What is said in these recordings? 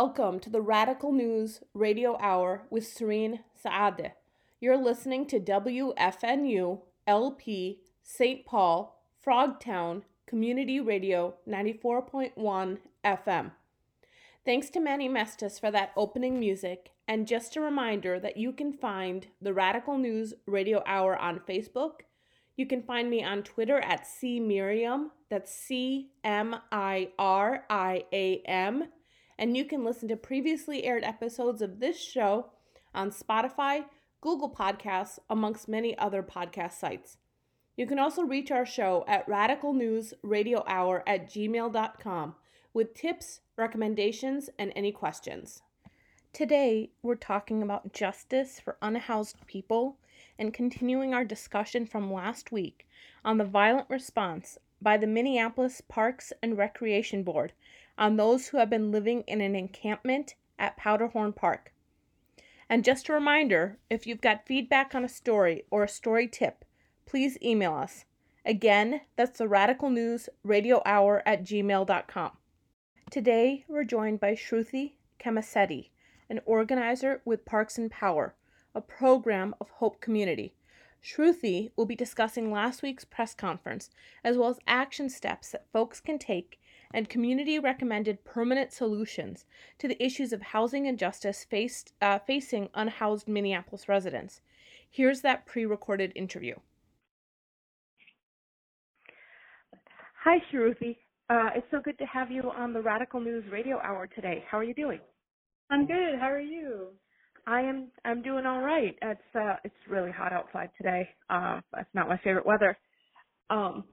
Welcome to the Radical News Radio Hour with Cirien Saadeh. You're listening to WFNU LP St. Paul Frogtown Community Radio 94.1 FM. Thanks to Manny Mestis for that opening music, and just a reminder that you can find the Radical News Radio Hour on Facebook. You can find me on Twitter at C Miriam, that's C M I R I A M, and you can listen to previously aired episodes of this show on Spotify, Google Podcasts, amongst many other podcast sites. You can also reach our show at radicalnewsradiohour News Radio Hour at gmail.com with tips, recommendations, and any questions. Today, we're talking about justice for unhoused people and continuing our discussion from last week on the violent response by the Minneapolis Parks and Recreation Board on those who have been living in an encampment at Powderhorn Park. And just a reminder if you've got feedback on a story or a story tip, please email us. Again, that's the Radical News Radio Hour at gmail.com. Today, we're joined by Shruti Kamasetti, an organizer with Parks and Power, a program of Hope Community. Shruti will be discussing last week's press conference, as well as action steps that folks can take and community recommended permanent solutions to the issues of housing injustice faced, uh, facing unhoused Minneapolis residents. Here's that pre recorded interview. Hi, Shruti. Uh, it's so good to have you on the Radical News Radio Hour today. How are you doing? I'm good. How are you? I am. I'm doing all right. It's uh, it's really hot outside today. Uh, that's not my favorite weather. Um,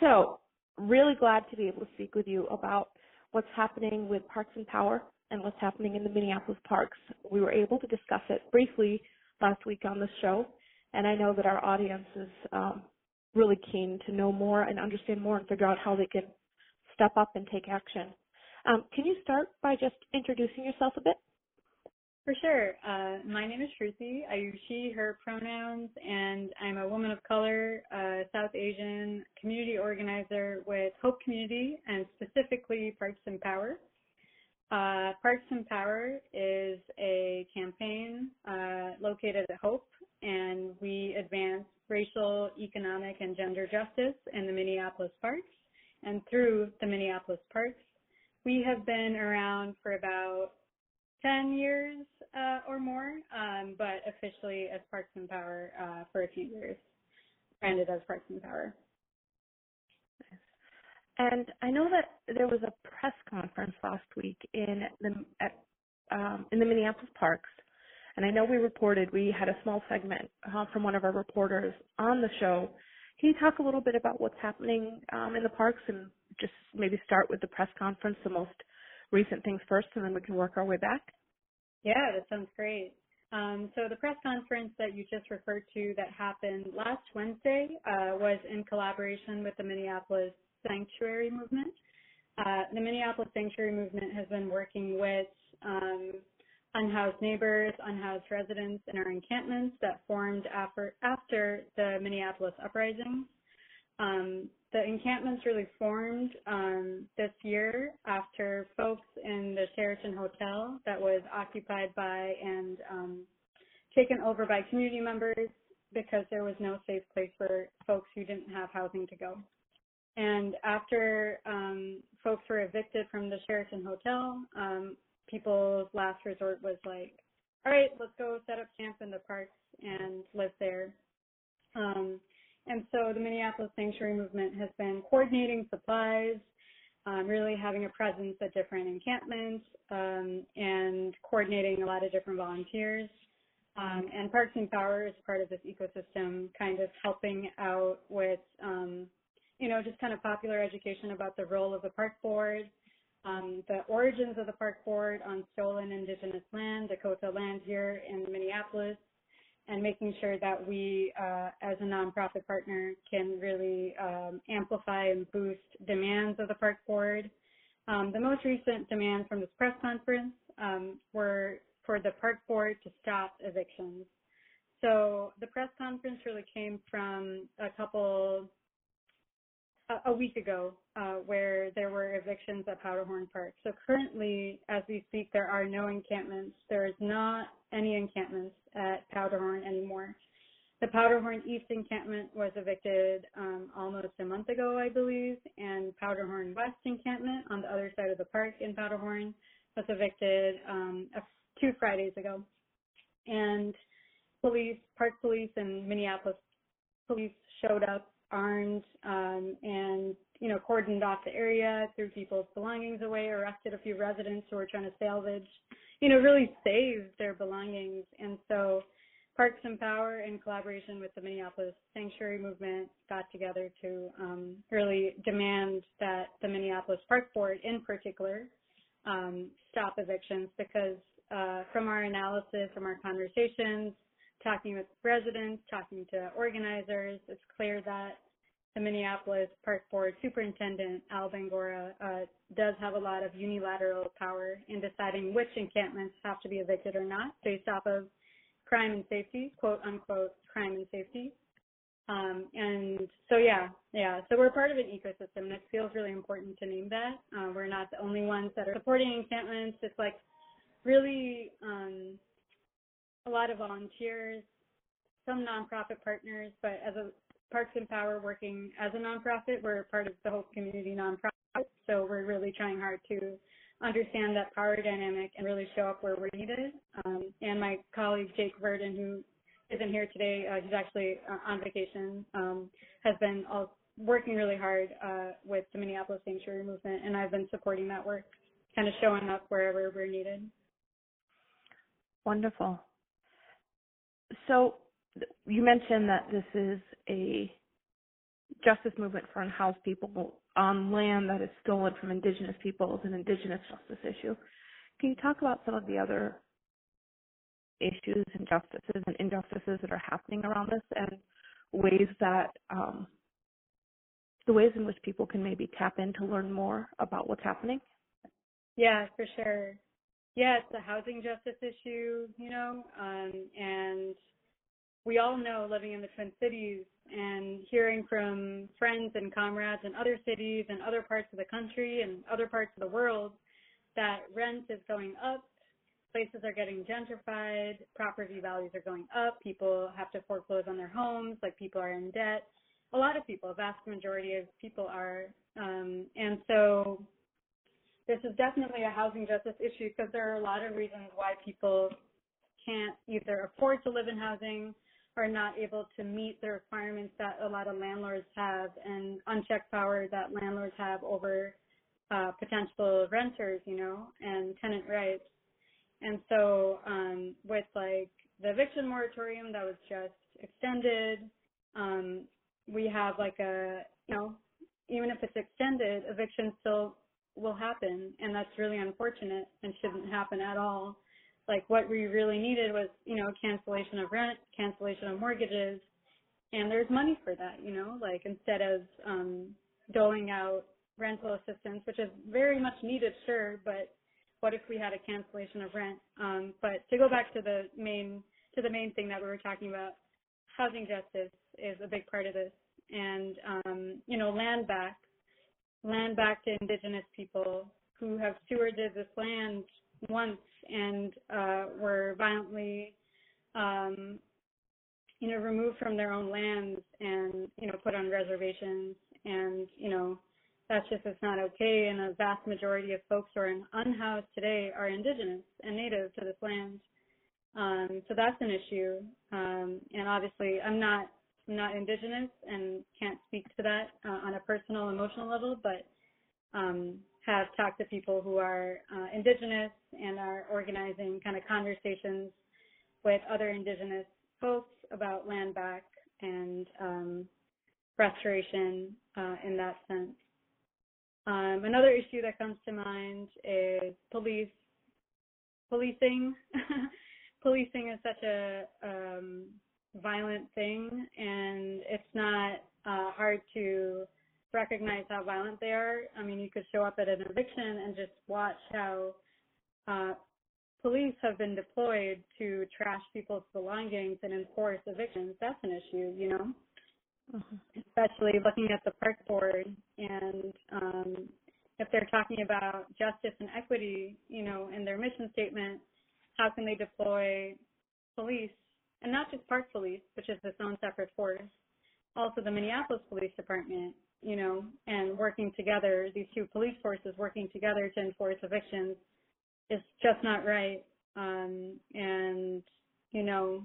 so really glad to be able to speak with you about what's happening with Parks and Power and what's happening in the Minneapolis parks. We were able to discuss it briefly last week on the show, and I know that our audience is um, really keen to know more and understand more and figure out how they can step up and take action. Um, can you start by just introducing yourself a bit? For sure. Uh, my name is Shruti. I use she, her pronouns, and I'm a woman of color, uh, South Asian community organizer with Hope Community and specifically Parks and Power. Uh, Parks and Power is a campaign uh, located at Hope, and we advance racial, economic, and gender justice in the Minneapolis parks. And through the Minneapolis parks, we have been around for about 10 years uh, or more, um, but officially as Parks and Power uh, for a few years, branded as Parks and Power. And I know that there was a press conference last week in the at, um, in the Minneapolis parks, and I know we reported we had a small segment uh, from one of our reporters on the show. Can you talk a little bit about what's happening um, in the parks and just maybe start with the press conference, the most recent things first, and then we can work our way back? Yeah, that sounds great. Um, so the press conference that you just referred to that happened last Wednesday uh, was in collaboration with the Minneapolis Sanctuary Movement. Uh, the Minneapolis Sanctuary Movement has been working with um, unhoused neighbors, unhoused residents in our encampments that formed after, after the Minneapolis uprising. Um, the encampments really formed um, this year after folks in the Sheraton Hotel that was occupied by and um, taken over by community members because there was no safe place for folks who didn't have housing to go. And after um, folks were evicted from the Sheraton Hotel, um, people's last resort was like, all right, let's go set up camp in the parks and live there. Um, and so the Minneapolis Sanctuary Movement has been coordinating supplies, um, really having a presence at different encampments, um, and coordinating a lot of different volunteers. Um, and Parks and Power is part of this ecosystem, kind of helping out with, um, you know, just kind of popular education about the role of the park board, um, the origins of the park board on stolen indigenous land, Dakota land here in Minneapolis, and making sure that we, uh, as a nonprofit partner, can really um, amplify and boost demands of the park board. Um, the most recent demands from this press conference um, were for the park board to stop evictions. So the press conference really came from a couple a week ago uh, where there were evictions at Powderhorn Park. So currently, as we speak, there are no encampments. There is not any encampments at Powderhorn anymore. The Powderhorn East encampment was evicted um, almost a month ago, I believe, and Powderhorn West encampment on the other side of the park in Powderhorn was evicted um, two Fridays ago. And police, park police, and Minneapolis police showed up armed um, and you know cordoned off the area, threw people's belongings away, arrested a few residents who were trying to salvage, you know, really save their belongings. And so Parks and Power, in collaboration with the Minneapolis Sanctuary Movement, got together to um, really demand that the Minneapolis Park Board, in particular, um, stop evictions because uh, from our analysis, from our conversations, talking with residents, talking to organizers, it's clear that the Minneapolis Park Board Superintendent Al Bangoura uh, does have a lot of unilateral power in deciding which encampments have to be evicted or not based off of crime and safety, quote unquote, crime and safety. Um, and so yeah, yeah. So we're part of an ecosystem, and it feels really important to name that. Uh, we're not the only ones that are supporting encampments. It's like really um, a lot of volunteers, some nonprofit partners, but as a Parks and Power working as a nonprofit, we're part of the Hope Community nonprofit, so we're really trying hard to understand that power dynamic and really show up where we're needed. Um, and my colleague Jake Verdon, who isn't here today, uh, he's actually uh, on vacation, um, has been all, working really hard uh, with the Minneapolis Sanctuary Movement, and I've been supporting that work, kind of showing up wherever we're needed. Wonderful. So you mentioned that this is a justice movement for unhoused people on land that is stolen from indigenous peoples, an indigenous justice issue. Can you talk about some of the other issues, and injustices, and injustices that are happening around this, and ways that um, the ways in which people can maybe tap in to learn more about what's happening? Yeah, for sure. Yeah, it's a housing justice issue, you know, um, and we all know living in the Twin Cities and hearing from friends and comrades in other cities and other parts of the country and other parts of the world that rent is going up, places are getting gentrified, property values are going up, people have to foreclose on their homes, like people are in debt. A lot of people, a vast majority of people are. Um, and so this is definitely a housing justice issue because there are a lot of reasons why people can't either afford to live in housing are not able to meet the requirements that a lot of landlords have and unchecked power that landlords have over uh, potential renters, you know, and tenant rights. And so um, with like the eviction moratorium that was just extended, um, we have like a, you know, even if it's extended, eviction still will happen, and that's really unfortunate and shouldn't happen at all like what we really needed was, you know, cancellation of rent, cancellation of mortgages, and there's money for that, you know, like instead of um, doling out rental assistance, which is very much needed, sure, but what if we had a cancellation of rent? Um, but to go back to the main to the main thing that we were talking about, housing justice is a big part of this, and um, you know, land back, land back to indigenous people who have stewarded this land once and uh, were violently, um, you know, removed from their own lands and you know put on reservations, and you know that's just it's not okay. And a vast majority of folks who are unhoused today are indigenous and native to this land. Um, so that's an issue. Um, and obviously, I'm not I'm not indigenous and can't speak to that uh, on a personal, emotional level, but um, have talked to people who are uh, indigenous and are organizing kind of conversations with other indigenous folks about land back and um, restoration uh, in that sense. Um, another issue that comes to mind is police policing. policing is such a um, violent thing, and it's not uh, hard to recognize how violent they are. I mean, you could show up at an eviction and just watch how uh, police have been deployed to trash people's belongings and enforce evictions. That's an issue, you know. mm-hmm. especially looking at the park board and um, if they're talking about justice and equity, you know, in their mission statement, how can they deploy police and not just park police, which is its own separate force, also the Minneapolis Police Department, you know, and working together, these two police forces working together to enforce evictions is just not right. Um, and, you know,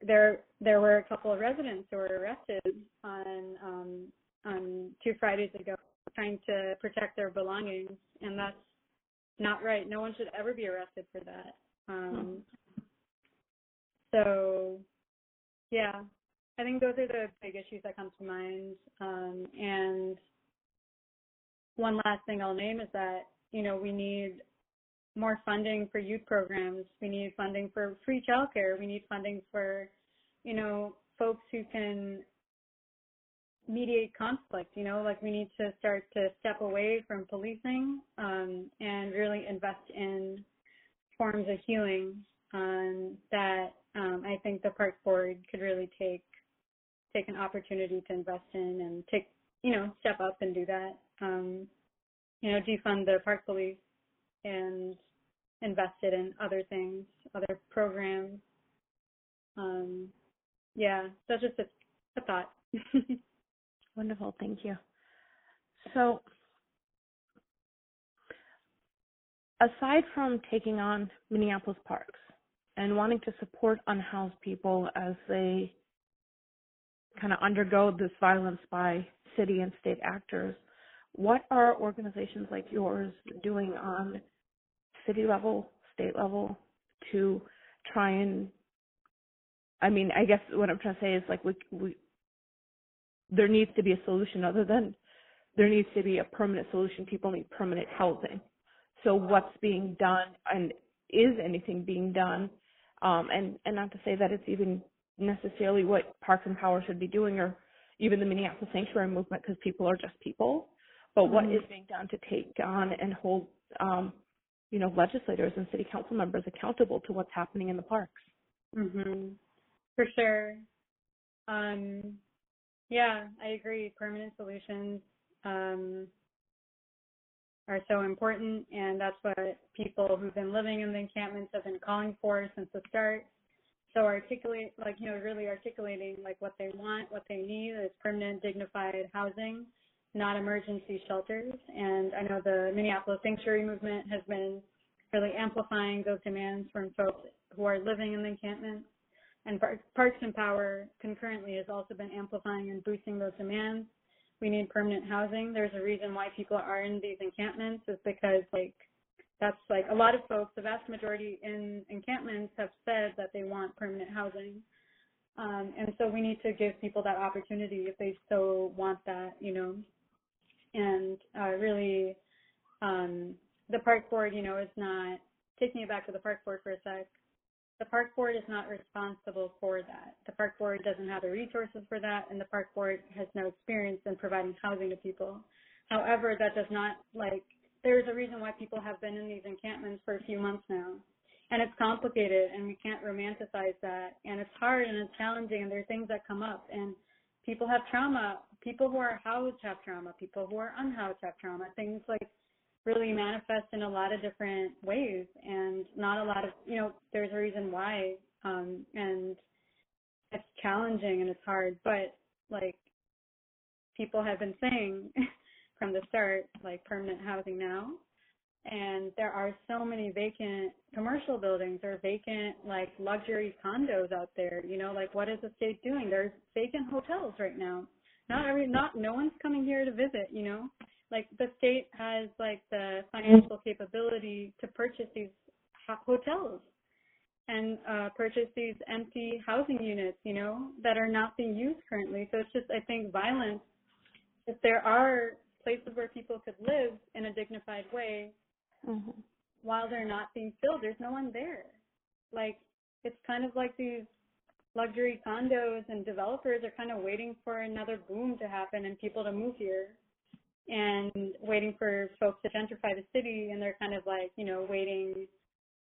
there there were a couple of residents who were arrested on um, on two Fridays ago trying to protect their belongings, and that's not right. No one should ever be arrested for that. Um, so, yeah, I think those are the big issues that come to mind. Um, and one last thing I'll name is that you know we need more funding for youth programs. We need funding for free childcare. We need funding for, you know, folks who can mediate conflict. You know, like we need to start to step away from policing um, and really invest in forms of healing um, that um, I think the park board could really take take an opportunity to invest in and take you know step up and do that. Um, you know, defund the park police and invested in other things, other programs. Um, yeah, that's just a, a thought. Wonderful, thank you. So, aside from taking on Minneapolis parks and wanting to support unhoused people as they kind of undergo this violence by city and state actors, what are organizations like yours doing on city level, state level to try and I mean, I guess what I'm trying to say is like we we there needs to be a solution other than there needs to be a permanent solution. People need permanent housing. So what's being done and is anything being done? Um, and and not to say that it's even necessarily what Parks and Power should be doing or even the Minneapolis Sanctuary Movement because people are just people. But mm-hmm. what is being done to take on and hold um, you know, legislators and city council members accountable to what's happening in the parks. Mhm. For sure. Um, yeah, I agree. Permanent solutions um, are so important, and that's what people who've been living in the encampments have been calling for since the start. So articulate, like you know, really articulating like what they want, what they need is permanent, dignified housing not emergency shelters. And I know the Minneapolis Sanctuary Movement has been really amplifying those demands from folks who are living in the encampments. And Parks and Power concurrently has also been amplifying and boosting those demands. We need permanent housing. There's a reason why people are in these encampments is because like that's like a lot of folks, the vast majority in encampments have said that they want permanent housing. Um, and so we need to give people that opportunity if they so want that, you know and uh, really um, the park board, you know, is not taking it back to the park board for a sec. The park board is not responsible for that. The park board doesn't have the resources for that, and the park board has no experience in providing housing to people. However, that does not like there's a reason why people have been in these encampments for a few months now. And it's complicated and we can't romanticize that. And it's hard and it's challenging and there are things that come up. And people have trauma. People who are housed have trauma. People who are unhoused have trauma. Things like really manifest in a lot of different ways and not a lot of, you know, there's a reason why. Um, and it's challenging and it's hard, but like people have been saying from the start, like permanent housing now, and there are so many vacant commercial buildings. Or vacant like luxury condos out there. You know like what is the state doing? There's vacant hotels right now. Not every not no one's coming here to visit you know? Like the state has like the financial capability to purchase these hotels and uh purchase these empty housing units you know that are not being used currently. So it's just i think violence. If there are places where people could live in a dignified way mm-hmm. while they're not being filled. There's no one there. Like it's kind of like these luxury condos and developers are kind of waiting for another boom to happen and people to move here and waiting for folks to gentrify the city and they're kind of like, you know, waiting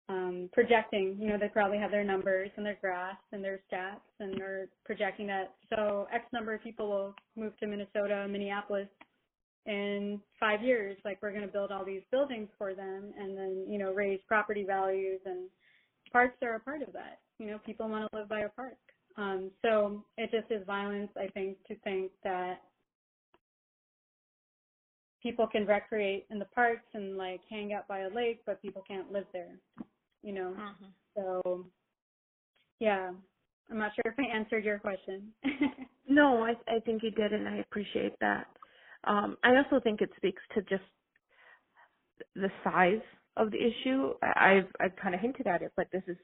um, projecting, you know, they probably have their numbers and their graphs and their stats and are projecting that so X number of people will move to Minnesota, Minneapolis in five years. Like we're going to build all these buildings for them and then, you know, raise property values and parks are a part of that. You know, people want to live by a park. Um, so it just is violence, I think, to think that people can recreate in the parks and like hang out by a lake, but people can't live there you know. Mm-hmm. So, yeah, I'm not sure if I answered your question. no, I I think you did, and I appreciate that. Um, I also think it speaks to just the size of the issue. I've I've kind of hinted at it, but this is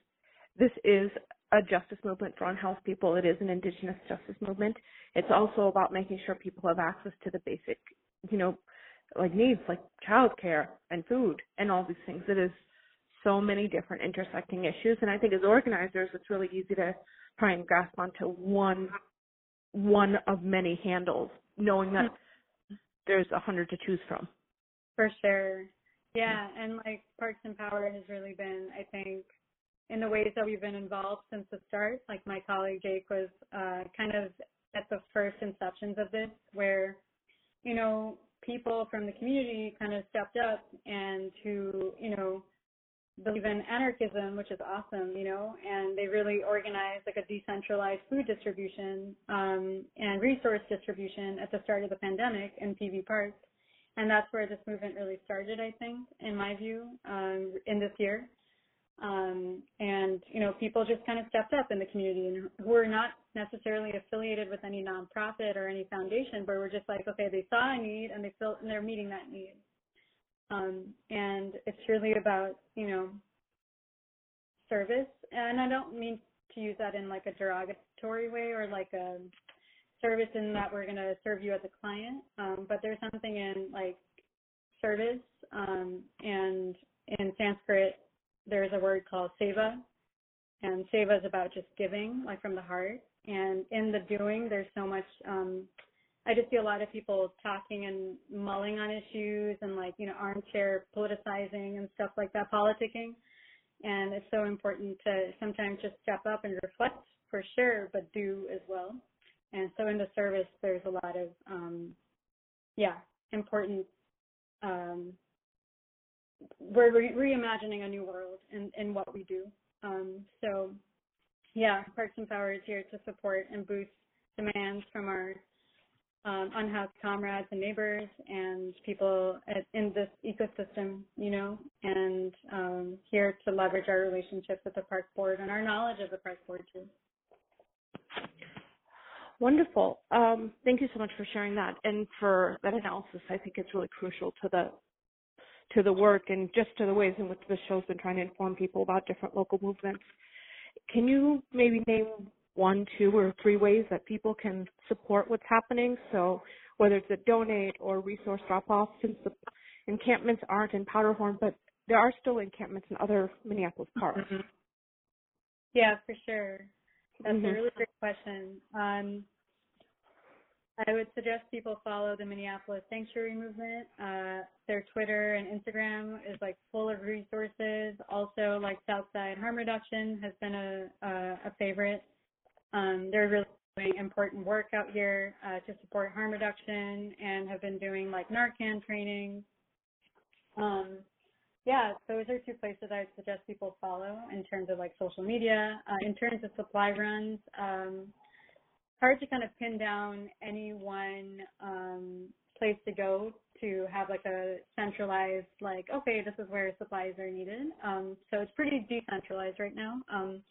this is a justice movement for unhoused people. It is an indigenous justice movement. It's also about making sure people have access to the basic, you know, like needs like childcare and food and all these things. It is so many different intersecting issues. And I think as organizers, it's really easy to try and grasp onto one one of many handles, knowing that there's a hundred to choose from. For sure. Yeah, and like Parks and Power has really been, I think, in the ways that we've been involved since the start. Like my colleague Jake was uh, kind of at the first inceptions of this, where you know people from the community kind of stepped up and who you know believe in anarchism, which is awesome, you know, and they really organized like a decentralized food distribution um, and resource distribution at the start of the pandemic in PV parks. And that's where this movement really started, I think, in my view, um, in this year. Um, and, you know, people just kind of stepped up in the community and who are not necessarily affiliated with any nonprofit or any foundation, but we're just like, okay, they saw a need and they felt and they're meeting that need. Um, and it's really about, you know, service. And I don't mean to use that in like a derogatory way or like a service in that we're going to serve you as a client. Um, but there's something in like service. Um, and in Sanskrit, there's a word called seva. And seva is about just giving, like from the heart. And in the doing, there's so much um, I just see a lot of people talking and mulling on issues and like, you know, armchair politicizing and stuff like that, politicking. And it's so important to sometimes just step up and reflect for sure, but do as well. And so in the service, there's a lot of, um, yeah, important, um, we're re- reimagining a new world in, in what we do. Um, so yeah, Parks and Power is here to support and boost demands from our um, unhoused comrades and neighbors and people at, in this ecosystem, you know, and um, here to leverage our relationships with the park board and our knowledge of the park board too. Wonderful. Um, thank you so much for sharing that and for that analysis. I think it's really crucial to the to the work and just to the ways in which the show's been trying to inform people about different local movements. Can you maybe name one, two, or three ways that people can support what's happening. So whether it's a donate or resource drop off, since the encampments aren't in Powderhorn, but there are still encampments in other Minneapolis parks. Mm-hmm. Yeah, for sure. That's mm-hmm. a really great question. Um, I would suggest people follow the Minneapolis Sanctuary Movement. Uh, their Twitter and Instagram is like full of resources. Also, like Southside Harm Reduction has been a, a, a favorite. Um, they're really doing important work out here uh, to support harm reduction and have been doing like Narcan training. Um, yeah, those are two places I suggest people follow in terms of like social media. Uh, in terms of supply runs, um, hard to kind of pin down any one um, place to go to have like a centralized like okay this is where supplies are needed. Um, so it's pretty decentralized right now. Um,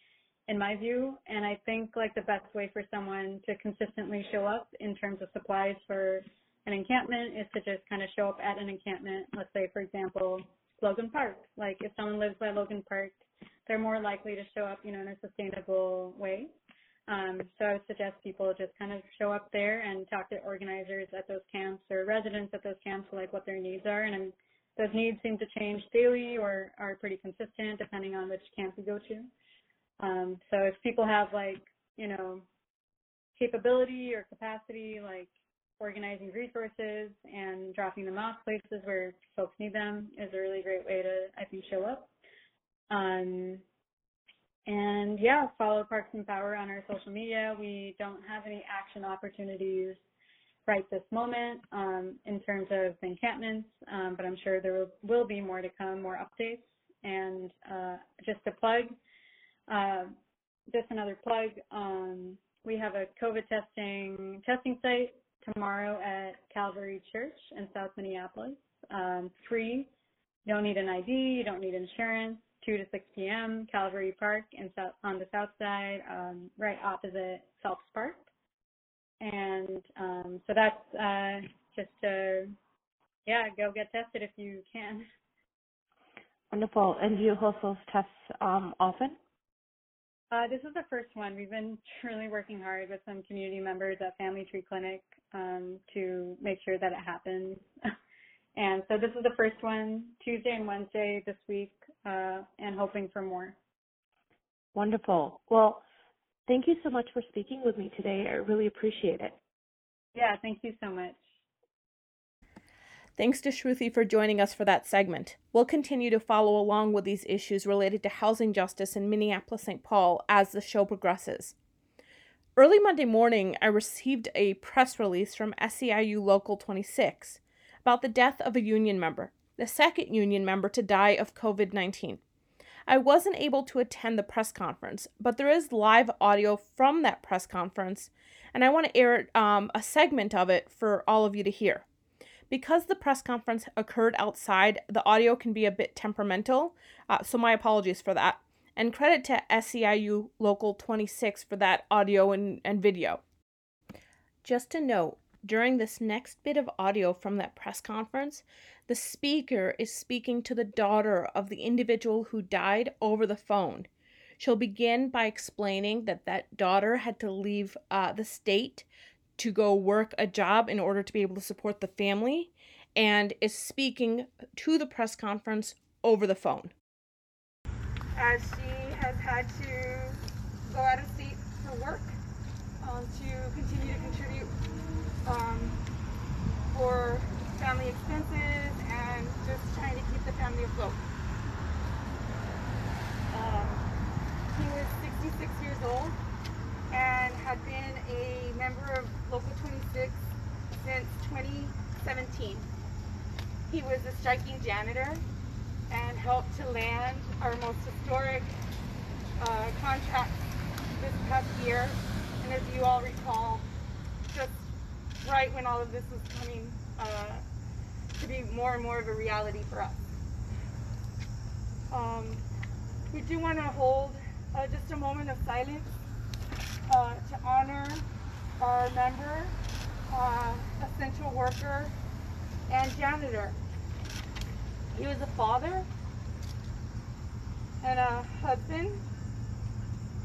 in my view. And I think like the best way for someone to consistently show up in terms of supplies for an encampment is to just kind of show up at an encampment. Let's say, for example, Logan Park. Like if someone lives by Logan Park, they're more likely to show up, you know, in a sustainable way. Um, so I would suggest people just kind of show up there and talk to organizers at those camps or residents at those camps, like what their needs are. And those needs seem to change daily or are pretty consistent depending on which camp you go to. Um, so if people have like, you know, capability or capacity, like organizing resources and dropping them off places where folks need them is a really great way to, I think, show up. Um, and yeah, follow Parks and Power on our social media. We don't have any action opportunities right this moment um, in terms of encampments, um, but I'm sure there will, will, be more to come, more updates. And uh, just a plug, uh, just another plug. Um, we have a COVID testing testing site tomorrow at Calvary Church in South Minneapolis. Um, free. You don't need an ID. You don't need insurance. 2 to 6 p.m. Calvary Park in south, on the south side, um, right opposite Phelps Park. And um, so that's uh, just to, yeah, go get tested if you can. Wonderful. And do you host those tests um, often? Uh, this is the first one. We've been truly working hard with some community members at Family Tree Clinic um, to make sure that it happens. and so this is the first one, Tuesday and Wednesday this week, uh, and hoping for more. Wonderful. Well, thank you so much for speaking with me today. I really appreciate it. Yeah, thank you so much. Thanks to Shruti for joining us for that segment. We'll continue to follow along with these issues related to housing justice in Minneapolis St. Paul as the show progresses. Early Monday morning, I received a press release from SEIU Local 26 about the death of a union member, the second union member to die of COVID 19. I wasn't able to attend the press conference, but there is live audio from that press conference, and I want to air um, a segment of it for all of you to hear. Because the press conference occurred outside, the audio can be a bit temperamental, uh, so my apologies for that. And credit to SEIU Local 26 for that audio and, and video. Just a note during this next bit of audio from that press conference, the speaker is speaking to the daughter of the individual who died over the phone. She'll begin by explaining that that daughter had to leave uh, the state to go work a job in order to be able to support the family and is speaking to the press conference over the phone. As she has had to go out of state for work um, to continue to contribute um, for family expenses and just trying to keep the family afloat. Um, he was 66 years old and had been a member of Local 26 since 2017. He was a striking janitor and helped to land our most historic uh, contract this past year. And as you all recall, just right when all of this was coming uh, to be more and more of a reality for us. Um, we do want to hold uh, just a moment of silence uh, to honor our member, uh, essential worker, and janitor. He was a father and a husband,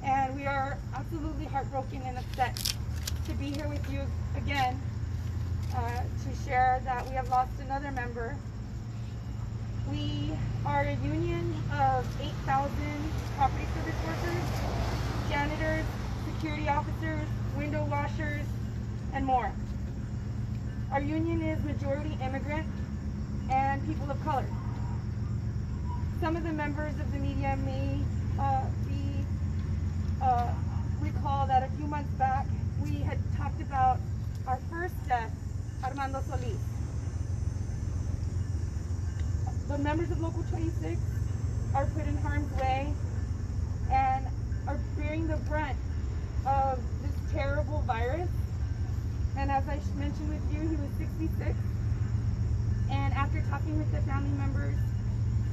and we are absolutely heartbroken and upset to be here with you again uh, to share that we have lost another member. We are a union of 8,000 property service workers, janitors, security officers, window washers, and more. Our union is majority immigrant and people of color. Some of the members of the media may uh, be uh, recall that a few months back we had talked about our first death, Armando Solis. The members of Local 26 are put in harm's way and are bearing the brunt terrible virus. And as I mentioned with you, he was 66. And after talking with the family members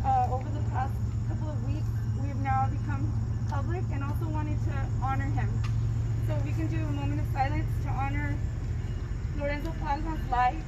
uh, over the past couple of weeks, we have now become public and also wanted to honor him. So we can do a moment of silence to honor Lorenzo Palma's life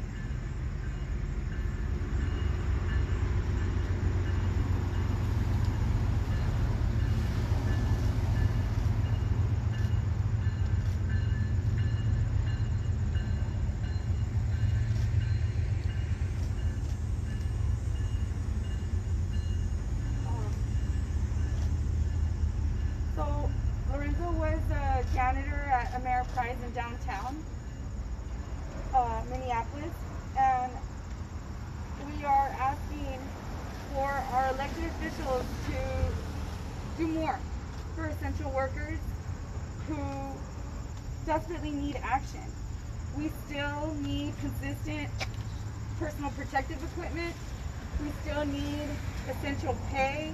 our elected officials to do more for essential workers who desperately need action. We still need consistent personal protective equipment. We still need essential pay.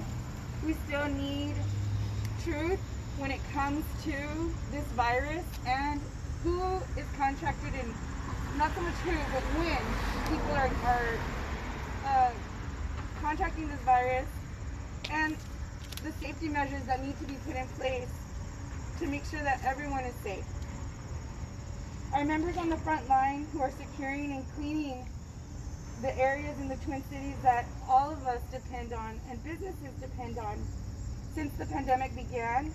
We still need truth when it comes to this virus and who is contracted and not so much who, but when people are, are uh, contracting this virus and the safety measures that need to be put in place to make sure that everyone is safe. Our members on the front line who are securing and cleaning the areas in the Twin Cities that all of us depend on and businesses depend on since the pandemic began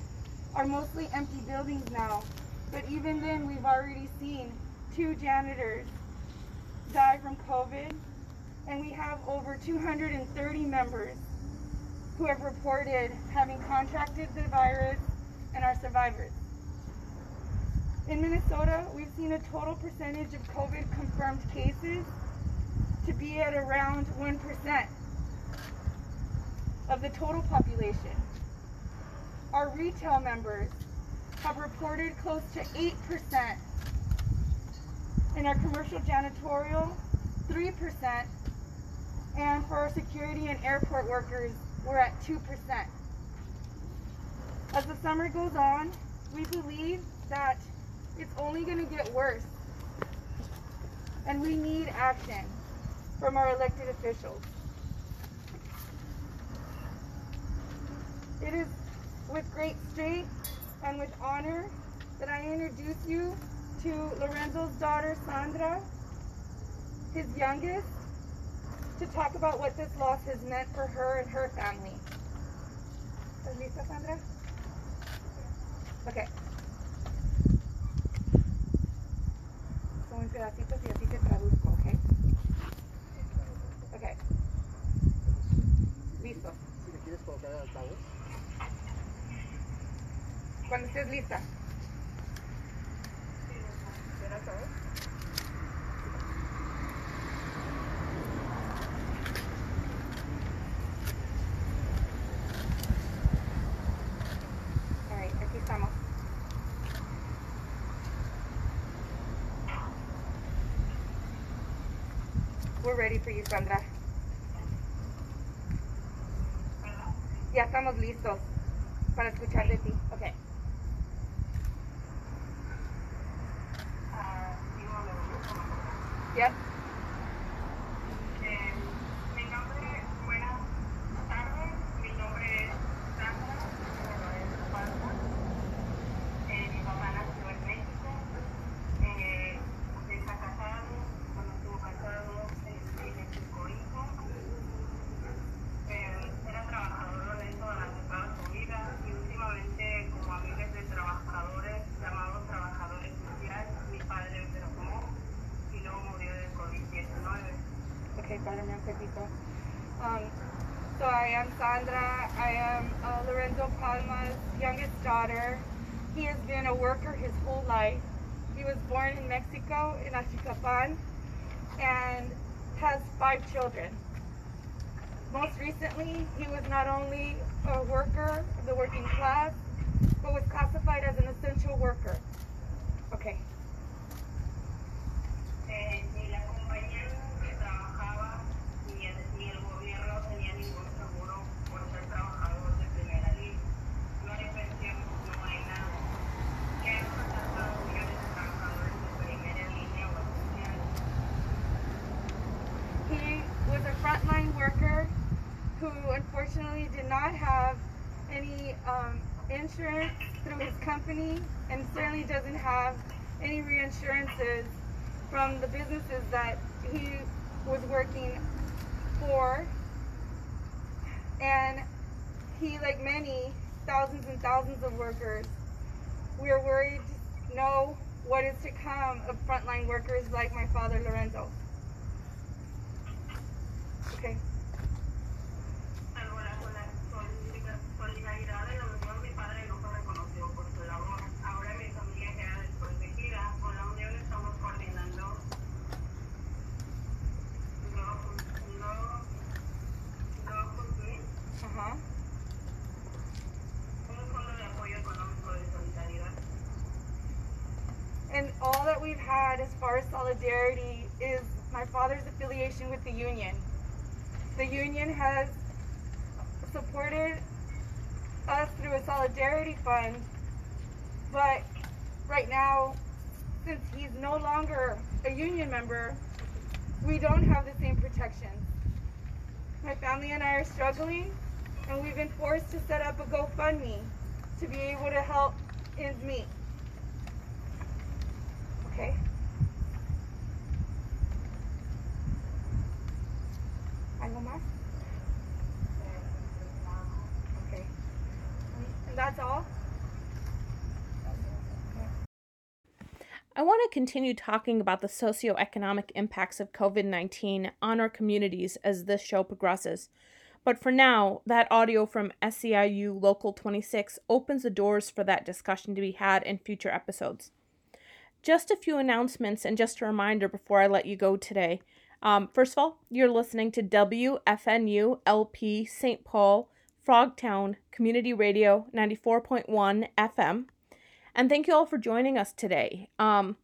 are mostly empty buildings now. But even then, we've already seen two janitors die from COVID, and we have over 230 members who have reported having contracted the virus and are survivors. In Minnesota, we've seen a total percentage of COVID confirmed cases to be at around 1% of the total population. Our retail members have reported close to 8%. In our commercial janitorial, 3%. And for our security and airport workers, we're at 2%. As the summer goes on, we believe that it's only going to get worse. And we need action from our elected officials. It is with great strength and with honor that I introduce you to Lorenzo's daughter, Sandra, his youngest, to talk about what this loss has meant for her and her family. ¿Estás Sandra? Okay. Cuando estés lista. Right, aquí estamos. We're ready for you, Sandra. Ya estamos listos para escuchar de ti. Palma's youngest daughter. He has been a worker his whole life. He was born in Mexico, in Achicapan, and has five children. Most recently, he was not only a worker of the working class, but was classified as an essential worker. Okay. Certainly doesn't have any reinsurances from the businesses that he was working for. And he, like many thousands and thousands of workers, we are worried to know what is to come of frontline workers like my father Lorenzo. Okay. As solidarity is my father's affiliation with the union. The union has supported us through a solidarity fund, but right now, since he's no longer a union member, we don't have the same protections. My family and I are struggling, and we've been forced to set up a GoFundMe to be able to help ends meet. Okay? ¿Algo más? Okay. And that's all? I want to continue talking about the socioeconomic impacts of COVID 19 on our communities as this show progresses. But for now, that audio from SEIU Local 26 opens the doors for that discussion to be had in future episodes. Just a few announcements and just a reminder before I let you go today. Um, first of all, you're listening to WFNU LP St. Paul Frogtown Community Radio 94.1 FM. And thank you all for joining us today. Um,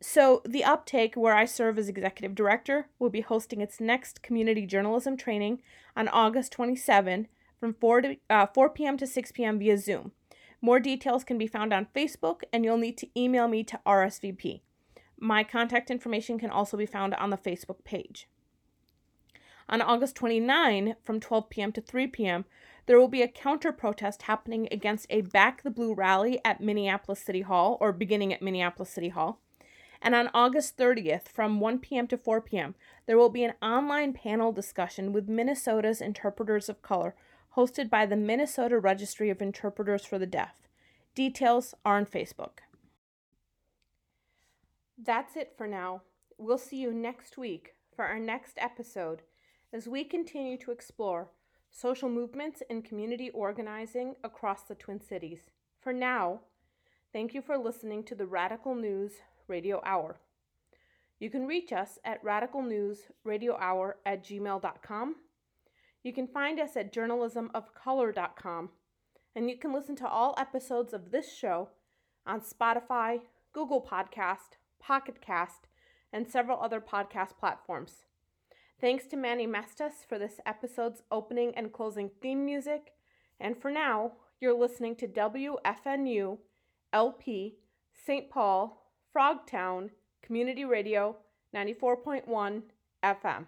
so, The Uptake, where I serve as executive director, will be hosting its next community journalism training on August 27 from 4, to, uh, 4 p.m. to 6 p.m. via Zoom. More details can be found on Facebook, and you'll need to email me to RSVP. My contact information can also be found on the Facebook page. On August 29, from 12 p.m. to 3 p.m., there will be a counter protest happening against a Back the Blue rally at Minneapolis City Hall, or beginning at Minneapolis City Hall. And on August 30th, from 1 p.m. to 4 p.m., there will be an online panel discussion with Minnesota's interpreters of color, hosted by the Minnesota Registry of Interpreters for the Deaf. Details are on Facebook. That's it for now. We'll see you next week for our next episode as we continue to explore social movements and community organizing across the Twin Cities. For now, thank you for listening to the Radical News Radio Hour. You can reach us at radicalnewsradiohour at gmail.com. You can find us at journalismofcolor.com. And you can listen to all episodes of this show on Spotify, Google Podcast, Pocket Cast, and several other podcast platforms. Thanks to Manny Mestas for this episode's opening and closing theme music. And for now, you're listening to WFNU LP St. Paul Frogtown Community Radio 94.1 FM.